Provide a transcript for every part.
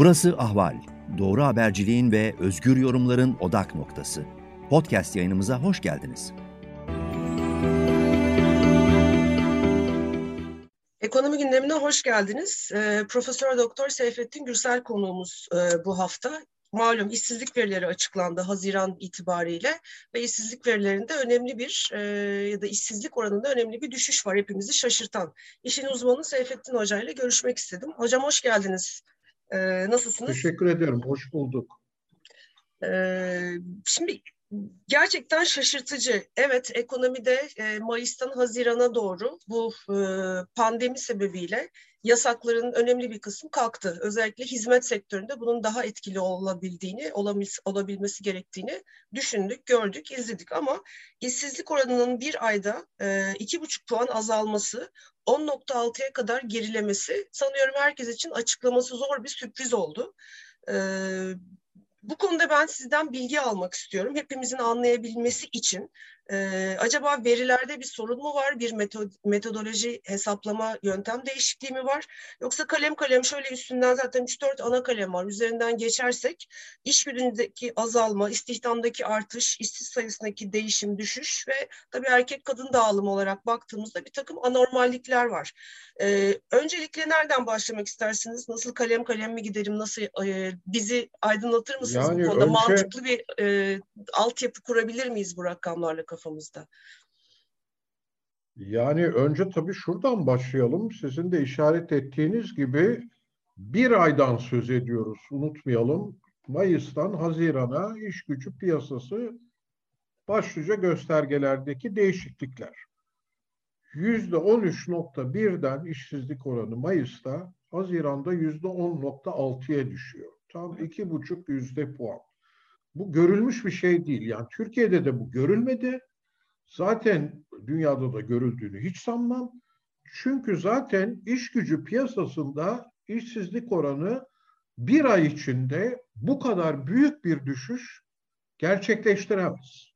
Burası Ahval. Doğru haberciliğin ve özgür yorumların odak noktası. Podcast yayınımıza hoş geldiniz. Ekonomi gündemine hoş geldiniz. E, Profesör Doktor Seyfettin Gürsel konuğumuz e, bu hafta. Malum işsizlik verileri açıklandı Haziran itibariyle ve işsizlik verilerinde önemli bir e, ya da işsizlik oranında önemli bir düşüş var hepimizi şaşırtan. İşin uzmanı Seyfettin Hoca ile görüşmek istedim. Hocam hoş geldiniz. E, nasılsınız? Teşekkür ederim, hoş bulduk. E, şimdi gerçekten şaşırtıcı. Evet ekonomide e, Mayıs'tan Haziran'a doğru bu e, pandemi sebebiyle yasakların önemli bir kısmı kalktı. Özellikle hizmet sektöründe bunun daha etkili olabildiğini, olabilmesi gerektiğini düşündük, gördük, izledik. Ama işsizlik oranının bir ayda e, iki buçuk puan azalması, 10.6'ya kadar gerilemesi sanıyorum herkes için açıklaması zor bir sürpriz oldu. Bu konuda ben sizden bilgi almak istiyorum. Hepimizin anlayabilmesi için ee, acaba verilerde bir sorun mu var? Bir metod, metodoloji hesaplama yöntem değişikliği mi var? Yoksa kalem kalem şöyle üstünden zaten 3-4 ana kalem var. Üzerinden geçersek iş gücündeki azalma, istihdamdaki artış, işsiz sayısındaki değişim, düşüş ve tabii erkek kadın dağılımı olarak baktığımızda bir takım anormallikler var. Ee, öncelikle nereden başlamak istersiniz? Nasıl kalem kalem mi gidelim? Nasıl e, bizi aydınlatır mısınız yani bu konuda? Önce... Mantıklı bir e, altyapı kurabilir miyiz bu rakamlarla kafamızda? Yani önce tabii şuradan başlayalım. Sizin de işaret ettiğiniz gibi bir aydan söz ediyoruz. Unutmayalım. Mayıs'tan Haziran'a iş gücü piyasası başlıca göstergelerdeki değişiklikler. Yüzde 13.1'den işsizlik oranı Mayıs'ta Haziran'da yüzde 10.6'ya düşüyor. Tam iki buçuk yüzde puan. Bu görülmüş bir şey değil. Yani Türkiye'de de bu görülmedi. Zaten dünyada da görüldüğünü hiç sanmam. Çünkü zaten iş gücü piyasasında işsizlik oranı bir ay içinde bu kadar büyük bir düşüş gerçekleştiremez.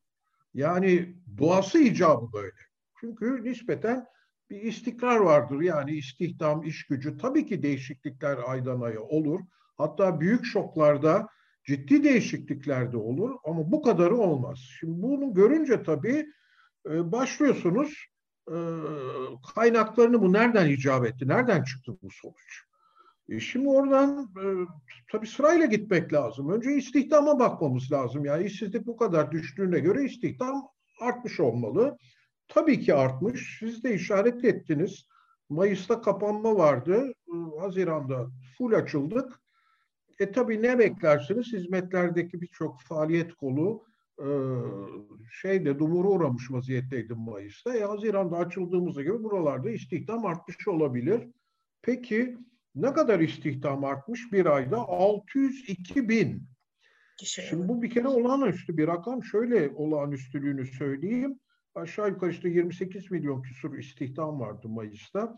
Yani doğası icabı böyle. Çünkü nispeten bir istikrar vardır. Yani istihdam, iş gücü tabii ki değişiklikler aydan aya olur. Hatta büyük şoklarda ciddi değişiklikler de olur ama bu kadarı olmaz. Şimdi bunu görünce tabii e, başlıyorsunuz e, kaynaklarını bu nereden icap etti, nereden çıktı bu sonuç? E şimdi oradan e, tabii sırayla gitmek lazım. Önce istihdama bakmamız lazım. Yani işsizlik bu kadar düştüğüne göre istihdam artmış olmalı. Tabii ki artmış. Siz de işaret ettiniz. Mayıs'ta kapanma vardı. Haziran'da full açıldık. E tabii ne beklersiniz? Hizmetlerdeki birçok faaliyet kolu e, şeyde dumura uğramış vaziyetteydi Mayıs'ta. E, Haziran'da açıldığımızda gibi buralarda istihdam artmış olabilir. Peki ne kadar istihdam artmış bir ayda? 602 bin. Şimdi bu bir kere olağanüstü bir rakam. Şöyle olağanüstülüğünü söyleyeyim. Aşağı yukarı işte 28 milyon küsur istihdam vardı Mayıs'ta.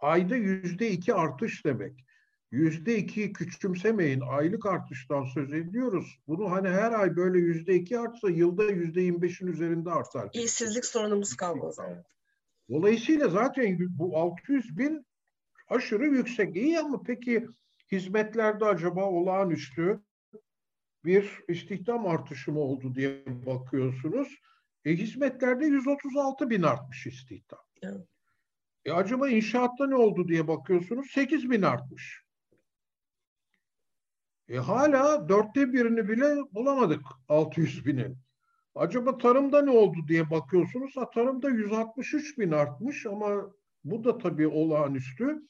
Ayda yüzde iki artış demek yüzde iki küçümsemeyin aylık artıştan söz ediyoruz. Bunu hani her ay böyle yüzde iki artsa yılda yüzde yirmi beşin üzerinde artar. İşsizlik sorunumuz kalmaz. Dolayısıyla zaten bu 600 bin aşırı yüksek. İyi ama peki hizmetlerde acaba olağanüstü bir istihdam artışı mı oldu diye bakıyorsunuz. E, hizmetlerde 136 bin artmış istihdam. Evet. E, acaba inşaatta ne oldu diye bakıyorsunuz 8 bin artmış. E hala dörtte birini bile bulamadık 600 binin. Acaba tarımda ne oldu diye bakıyorsunuz. Ha, tarımda 163 bin artmış ama bu da tabii olağanüstü.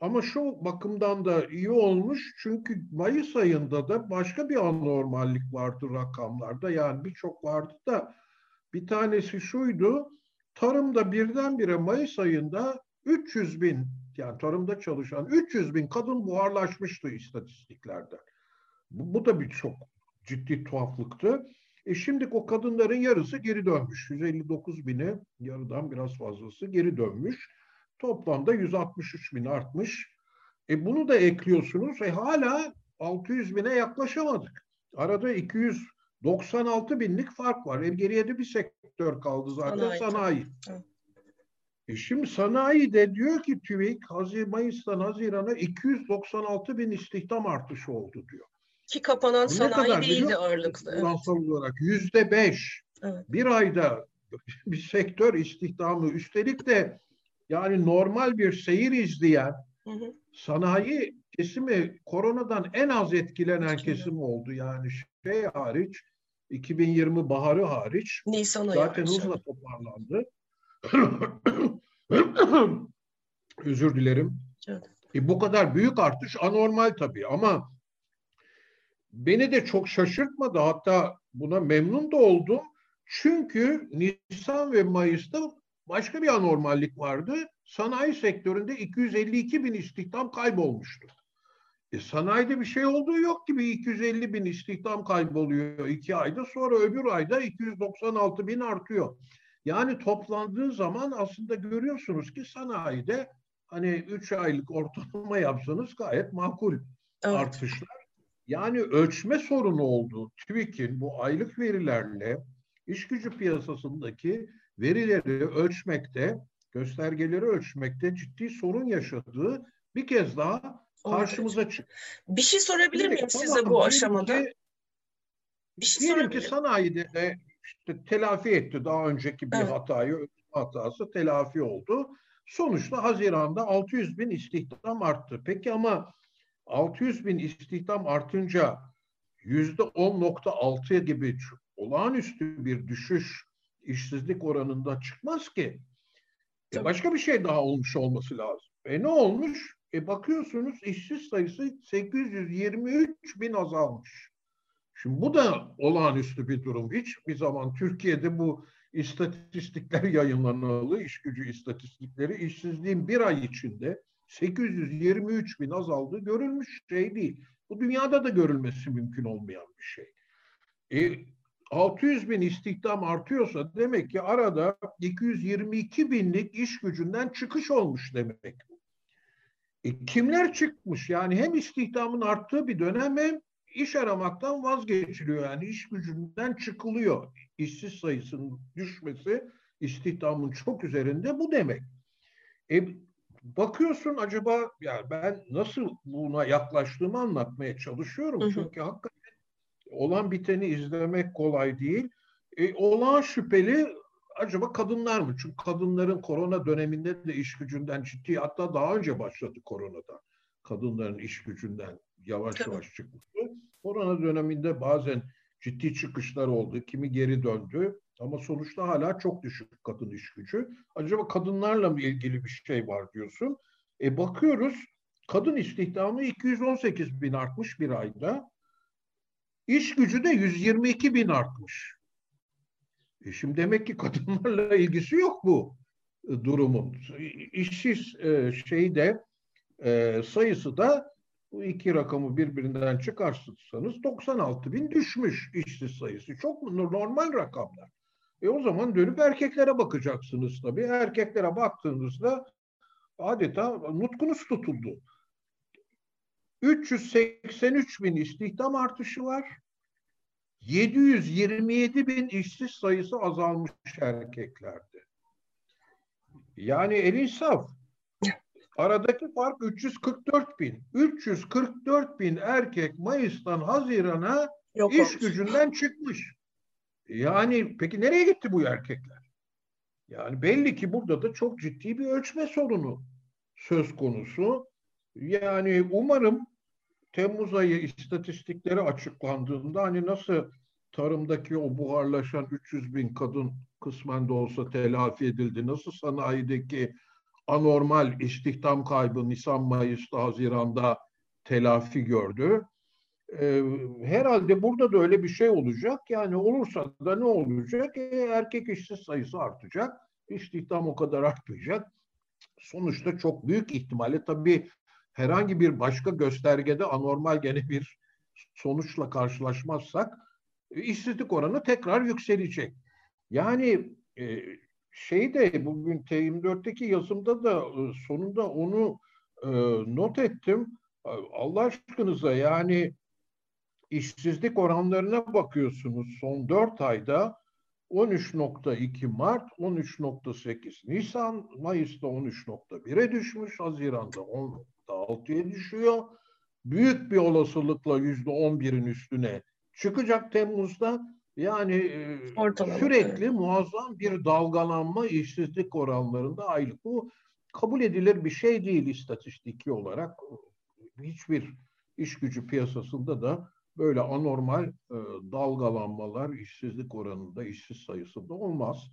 Ama şu bakımdan da iyi olmuş çünkü Mayıs ayında da başka bir anormallik vardı rakamlarda. Yani birçok vardı da bir tanesi şuydu. Tarımda birdenbire Mayıs ayında 300 bin yani tarımda çalışan 300 bin kadın buharlaşmıştı istatistiklerde. Bu, bu da bir çok ciddi tuhaflıktı. E şimdi o kadınların yarısı geri dönmüş. 159 bini yarıdan biraz fazlası geri dönmüş. Toplamda 163 bin artmış. E bunu da ekliyorsunuz. E hala 600 bine yaklaşamadık. Arada 296 binlik fark var. E geriye de bir sektör kaldı zaten sanayi. sanayi. E şimdi sanayi de diyor ki TÜİK Hazir, Mayıs'tan Haziran'a 296 bin istihdam artışı oldu diyor. Ki kapanan sanayi değildi ağırlıklı. Evet. olarak yüzde beş. Evet. Bir ayda bir sektör istihdamı üstelik de yani normal bir seyir izleyen hı hı. sanayi kesimi koronadan en az etkilenen kesim oldu. Yani şey hariç 2020 baharı hariç Nisan zaten hızla toparlandı. Özür dilerim. Evet. E, bu kadar büyük artış anormal tabii ama beni de çok şaşırtmadı. Hatta buna memnun da oldum. Çünkü Nisan ve Mayıs'ta başka bir anormallik vardı. Sanayi sektöründe 252 bin istihdam kaybolmuştu. E, sanayide bir şey olduğu yok gibi 250 bin istihdam kayboluyor iki ayda. Sonra öbür ayda 296 bin artıyor. Yani toplandığı zaman aslında görüyorsunuz ki sanayide hani 3 aylık ortalama yapsanız gayet makul evet. artışlar. Yani ölçme sorunu oldu. TÜİK'in bu aylık verilerle iş gücü piyasasındaki verileri ölçmekte, göstergeleri ölçmekte ciddi sorun yaşadığı bir kez daha karşımıza çıktı. Bir şey sorabilir miyim size bu aşamada? Bir şey diyelim ki sanayide de işte telafi etti daha önceki bir evet. hatayı, hatası telafi oldu. Sonuçta Haziran'da 600 bin istihdam arttı. Peki ama 600 bin istihdam artınca yüzde 10.6 gibi olağanüstü bir düşüş işsizlik oranında çıkmaz ki. E başka bir şey daha olmuş olması lazım. E ne olmuş? E bakıyorsunuz işsiz sayısı 823 bin azalmış. Şimdi bu da olağanüstü bir durum. Hiç bir zaman Türkiye'de bu istatistikler yayınlanalı, iş gücü istatistikleri işsizliğin bir ay içinde 823 bin azaldığı görülmüş şey değil. Bu dünyada da görülmesi mümkün olmayan bir şey. E, 600 bin istihdam artıyorsa demek ki arada 222 binlik iş gücünden çıkış olmuş demek. E, kimler çıkmış? Yani hem istihdamın arttığı bir dönem hem iş aramaktan vazgeçiliyor. Yani iş gücünden çıkılıyor. İşsiz sayısının düşmesi istihdamın çok üzerinde bu demek. E, bakıyorsun acaba yani ben nasıl buna yaklaştığımı anlatmaya çalışıyorum. Hı hı. Çünkü hakikaten olan biteni izlemek kolay değil. E, olan şüpheli acaba kadınlar mı? Çünkü kadınların korona döneminde de iş gücünden ciddi hatta daha önce başladı koronada. Kadınların iş gücünden yavaş yavaş çıkması. Korona döneminde bazen ciddi çıkışlar oldu. Kimi geri döndü. Ama sonuçta hala çok düşük kadın iş gücü. Acaba kadınlarla mı ilgili bir şey var diyorsun. E bakıyoruz kadın istihdamı 218 bin artmış bir ayda. İş gücü de 122 bin artmış. E şimdi demek ki kadınlarla ilgisi yok bu e, durumun. İşsiz e, şeyde e, sayısı da bu iki rakamı birbirinden çıkarsanız 96 bin düşmüş işsiz sayısı. Çok normal rakamlar. E o zaman dönüp erkeklere bakacaksınız tabii. Erkeklere baktığınızda adeta nutkunuz tutuldu. 383 bin istihdam artışı var. 727 bin işsiz sayısı azalmış erkeklerde. Yani el insaf. Aradaki fark 344 bin. 344 bin erkek Mayıs'tan Haziran'a Yok iş olmuş. gücünden çıkmış. Yani peki nereye gitti bu erkekler? Yani belli ki burada da çok ciddi bir ölçme sorunu söz konusu. Yani umarım Temmuz ayı istatistikleri açıklandığında hani nasıl tarımdaki o buharlaşan 300 bin kadın kısmen de olsa telafi edildi. Nasıl sanayideki anormal istihdam kaybı Nisan, Mayıs'ta, Haziran'da telafi gördü. Ee, herhalde burada da öyle bir şey olacak. Yani olursa da ne olacak? E, erkek işsiz sayısı artacak. İstihdam o kadar artmayacak. Sonuçta çok büyük ihtimalle tabii herhangi bir başka göstergede anormal gene bir sonuçla karşılaşmazsak e, işsizlik oranı tekrar yükselecek. Yani e, şey de bugün T24'teki yazımda da e, sonunda onu e, not ettim. Allah aşkınıza yani işsizlik oranlarına bakıyorsunuz son dört ayda 13.2 Mart, 13.8 Nisan, Mayıs'ta 13.1'e düşmüş, Haziran'da 10.6'ya düşüyor. Büyük bir olasılıkla %11'in üstüne çıkacak Temmuz'da. Yani e, Ortalama. sürekli muazzam bir dalgalanma işsizlik oranlarında aylık. Bu kabul edilir bir şey değil istatistiki olarak. Hiçbir iş gücü piyasasında da böyle anormal e, dalgalanmalar işsizlik oranında, işsiz sayısında olmaz.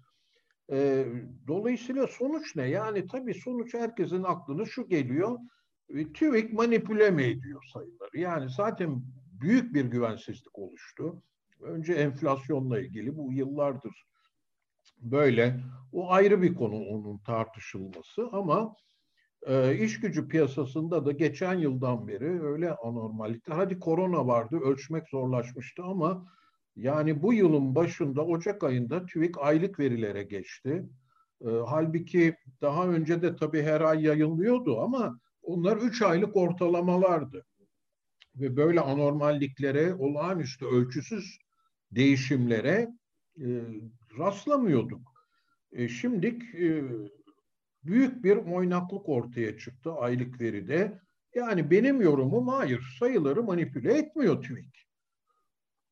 E, dolayısıyla sonuç ne? Yani tabii sonuç herkesin aklına şu geliyor. E, TÜİK manipüle mi ediyor sayıları? Yani zaten büyük bir güvensizlik oluştu. Önce enflasyonla ilgili bu yıllardır böyle. O ayrı bir konu onun tartışılması ama e, iş gücü piyasasında da geçen yıldan beri öyle anormallikler. Hadi korona vardı, ölçmek zorlaşmıştı ama yani bu yılın başında Ocak ayında TÜİK aylık verilere geçti. E, halbuki daha önce de tabii her ay yayınlıyordu ama onlar üç aylık ortalamalardı. Ve böyle anormalliklere, olağanüstü ölçüsüz değişimlere e, rastlamıyorduk. E, şimdilik e, büyük bir oynaklık ortaya çıktı aylık veride. Yani benim yorumum hayır. Sayıları manipüle etmiyor TÜİK.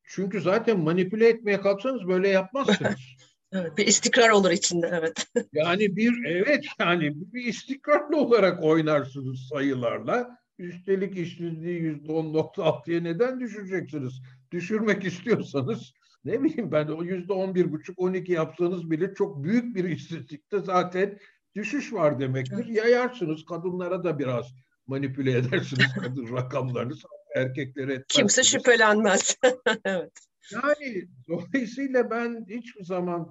Çünkü zaten manipüle etmeye kalksanız böyle yapmazsınız. evet, bir istikrar olur içinde evet. yani bir evet yani bir istikrarlı olarak oynarsınız sayılarla. Üstelik işsizliği yüzde on nokta altıya neden düşüreceksiniz? Düşürmek istiyorsanız ne bileyim ben o yüzde on bir buçuk on iki yapsanız bile çok büyük bir işsizlikte zaten düşüş var demektir. Yayarsınız kadınlara da biraz manipüle edersiniz kadın rakamlarını erkeklere etmezsiniz. Kimse şüphelenmez. evet. Yani dolayısıyla ben hiçbir zaman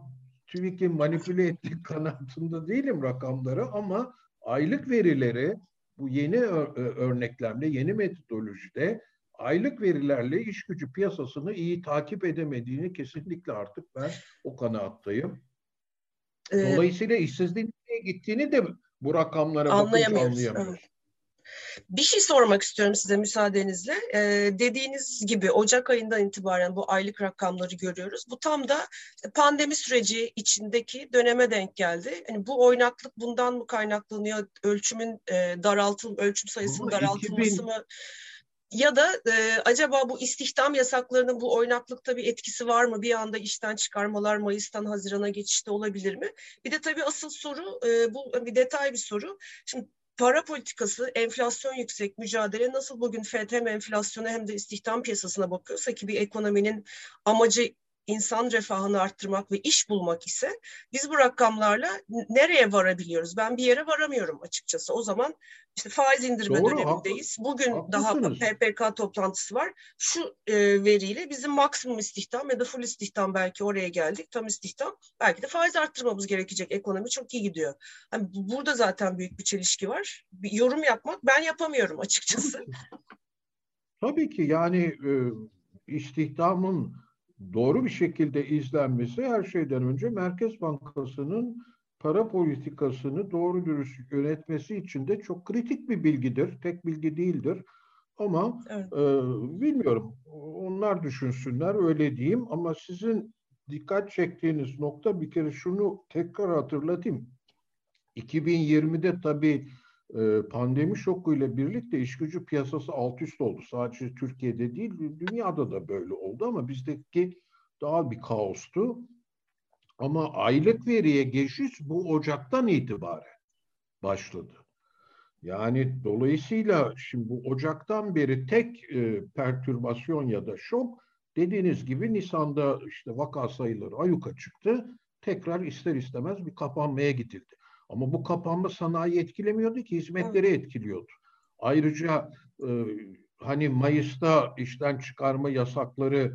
TÜİK'in manipüle ettiği kanaatinde değilim rakamları ama aylık verileri bu yeni örneklemle, yeni metodolojide aylık verilerle iş gücü piyasasını iyi takip edemediğini kesinlikle artık ben o kanaattayım. Ee, Dolayısıyla işsizliğin nereye gittiğini de bu rakamlara anlayamıyoruz. anlayamıyoruz. Evet. Bir şey sormak istiyorum size müsaadenizle. Ee, dediğiniz gibi Ocak ayından itibaren bu aylık rakamları görüyoruz. Bu tam da pandemi süreci içindeki döneme denk geldi. Yani bu oynaklık bundan mı kaynaklanıyor? Ölçümün e, daraltım, ölçüm sayısının daraltılması 2000... mı? Ya da e, acaba bu istihdam yasaklarının bu oynaklıkta bir etkisi var mı? Bir anda işten çıkarmalar Mayıs'tan Haziran'a geçişte olabilir mi? Bir de tabii asıl soru e, bu bir detay bir soru. Şimdi para politikası, enflasyon yüksek mücadele nasıl bugün FED hem enflasyona hem de istihdam piyasasına bakıyorsa ki bir ekonominin amacı insan refahını arttırmak ve iş bulmak ise biz bu rakamlarla nereye varabiliyoruz? Ben bir yere varamıyorum açıkçası. O zaman işte faiz indirme Doğru, dönemindeyiz. Bugün haklısınız. daha PPK toplantısı var. Şu e, veriyle bizim maksimum istihdam ya da full istihdam belki oraya geldik. Tam istihdam. Belki de faiz arttırmamız gerekecek. Ekonomi çok iyi gidiyor. Hani burada zaten büyük bir çelişki var. Bir yorum yapmak ben yapamıyorum açıkçası. Tabii ki yani e, istihdamın doğru bir şekilde izlenmesi her şeyden önce Merkez Bankası'nın para politikasını doğru dürüst yönetmesi için de çok kritik bir bilgidir. Tek bilgi değildir. Ama evet. e, bilmiyorum. Onlar düşünsünler öyle diyeyim. Ama sizin dikkat çektiğiniz nokta bir kere şunu tekrar hatırlatayım. 2020'de tabii e, pandemi şokuyla birlikte iş gücü piyasası alt üst oldu. Sadece Türkiye'de değil, dünyada da böyle oldu ama bizdeki daha bir kaostu. Ama aylık veriye geçiş bu Ocak'tan itibaren başladı. Yani dolayısıyla şimdi bu Ocak'tan beri tek e, pertürbasyon ya da şok dediğiniz gibi Nisan'da işte vaka sayıları ayuka çıktı. Tekrar ister istemez bir kapanmaya gidildi. Ama bu kapanma sanayi etkilemiyordu ki hizmetleri etkiliyordu. Ayrıca e, hani Mayıs'ta işten çıkarma yasakları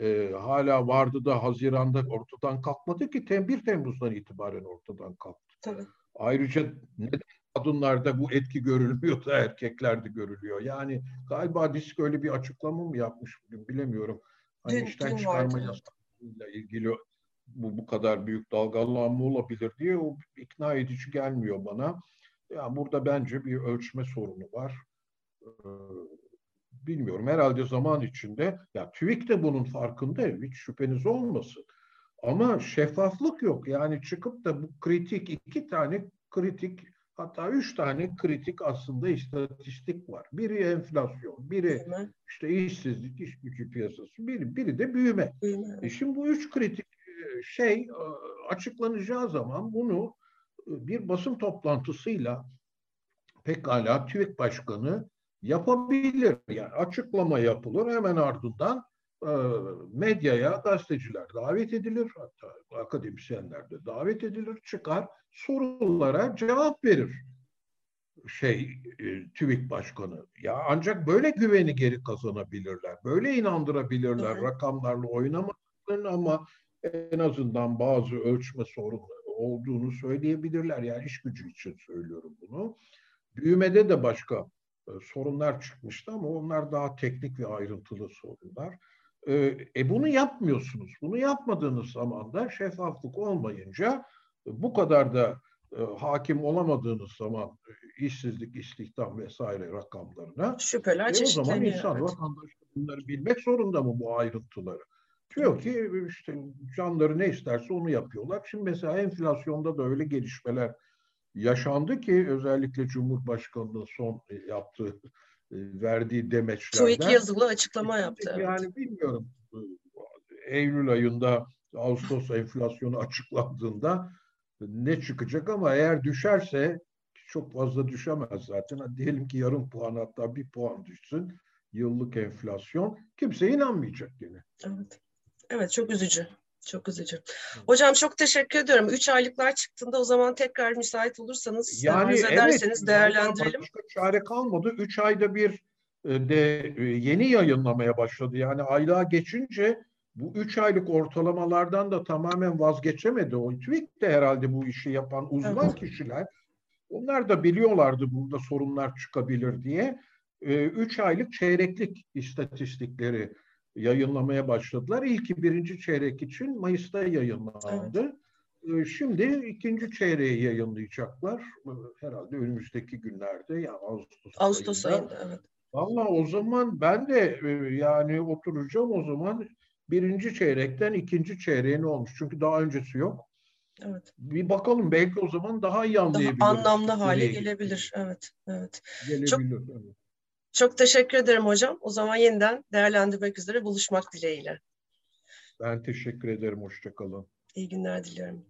e, hala vardı da Haziran'da ortadan kalkmadı ki tem 1 Temmuz'dan itibaren ortadan kalktı. Tabii. Ayrıca neden kadınlarda bu etki görülmüyor da erkeklerde görülüyor? Yani galiba disk öyle bir açıklama mı yapmış bugün bilemiyorum. Hani dün, işten dün çıkarma yasaklarıyla ilgili bu bu kadar büyük dalgalanma olabilir diye o ikna edici gelmiyor bana. Ya burada bence bir ölçme sorunu var. Ee, bilmiyorum herhalde zaman içinde ya TÜİK de bunun farkında hiç şüpheniz olmasın. Ama şeffaflık yok. Yani çıkıp da bu kritik iki tane kritik hatta üç tane kritik aslında istatistik var. Biri enflasyon, biri işte işsizlik, iş gücü piyasası, biri, biri de büyüme. E şimdi bu üç kritik şey e, açıklanacağı zaman bunu e, bir basın toplantısıyla pekala TÜİK Başkanı yapabilir. Yani açıklama yapılır hemen ardından e, medyaya gazeteciler davet edilir. Hatta akademisyenler de davet edilir. Çıkar sorulara cevap verir şey TÜİK Başkanı. Ya ancak böyle güveni geri kazanabilirler. Böyle inandırabilirler rakamlarla oynamalarını ama en azından bazı ölçme sorunları olduğunu söyleyebilirler. Yani iş gücü için söylüyorum bunu. Büyümede de başka e, sorunlar çıkmıştı ama onlar daha teknik ve ayrıntılı sorunlar. E, e bunu yapmıyorsunuz. Bunu yapmadığınız zaman da şeffaflık olmayınca e, bu kadar da hakim olamadığınız zaman işsizlik, istihdam vesaire rakamlarına şüpheler e, o zaman insan evet. vatandaş bunları bilmek zorunda mı bu ayrıntıları? Diyor ki işte canları ne isterse onu yapıyorlar. Şimdi mesela enflasyonda da öyle gelişmeler yaşandı ki özellikle Cumhurbaşkanı'nın son yaptığı verdiği demeçlerden. TÜİK yazılı açıklama yaptı. Yani evet. bilmiyorum Eylül ayında Ağustos enflasyonu açıklandığında ne çıkacak ama eğer düşerse çok fazla düşemez zaten. Diyelim ki yarım puan hatta bir puan düşsün yıllık enflasyon kimse inanmayacak yine. Evet. Evet çok üzücü. Çok üzücü. Hocam çok teşekkür ediyorum. Üç aylıklar çıktığında o zaman tekrar müsait olursanız yani arz ederseniz evet, değerlendirelim. Başka çare kalmadı. Üç ayda bir e, de e, yeni yayınlamaya başladı. Yani aylığa geçince bu üç aylık ortalamalardan da tamamen vazgeçemedi. O TÜİK de herhalde bu işi yapan uzman evet. kişiler. Onlar da biliyorlardı burada sorunlar çıkabilir diye. E, üç aylık çeyreklik istatistikleri yayınlamaya başladılar. İlki birinci çeyrek için Mayıs'ta yayınlandı. Evet. Şimdi ikinci çeyreği yayınlayacaklar. Herhalde önümüzdeki günlerde ya yani Ağustos, Ağustos ayında. ayında evet. Valla o zaman ben de yani oturacağım o zaman birinci çeyrekten ikinci çeyreğe ne olmuş? Çünkü daha öncesi yok. Evet. Bir bakalım belki o zaman daha iyi anlayabiliriz. Daha anlamlı hale gelebilir. Evet, evet. Gelebilir. Çok, evet. Çok teşekkür ederim hocam. O zaman yeniden değerlendirmek üzere buluşmak dileğiyle. Ben teşekkür ederim. Hoşçakalın. İyi günler diliyorum.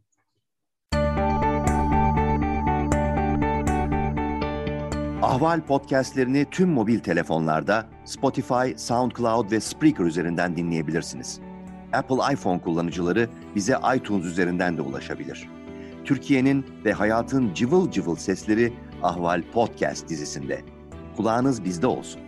Ahval podcastlerini tüm mobil telefonlarda Spotify, SoundCloud ve Spreaker üzerinden dinleyebilirsiniz. Apple iPhone kullanıcıları bize iTunes üzerinden de ulaşabilir. Türkiye'nin ve hayatın cıvıl cıvıl sesleri Ahval Podcast dizisinde. Kulağınız bizde olsun.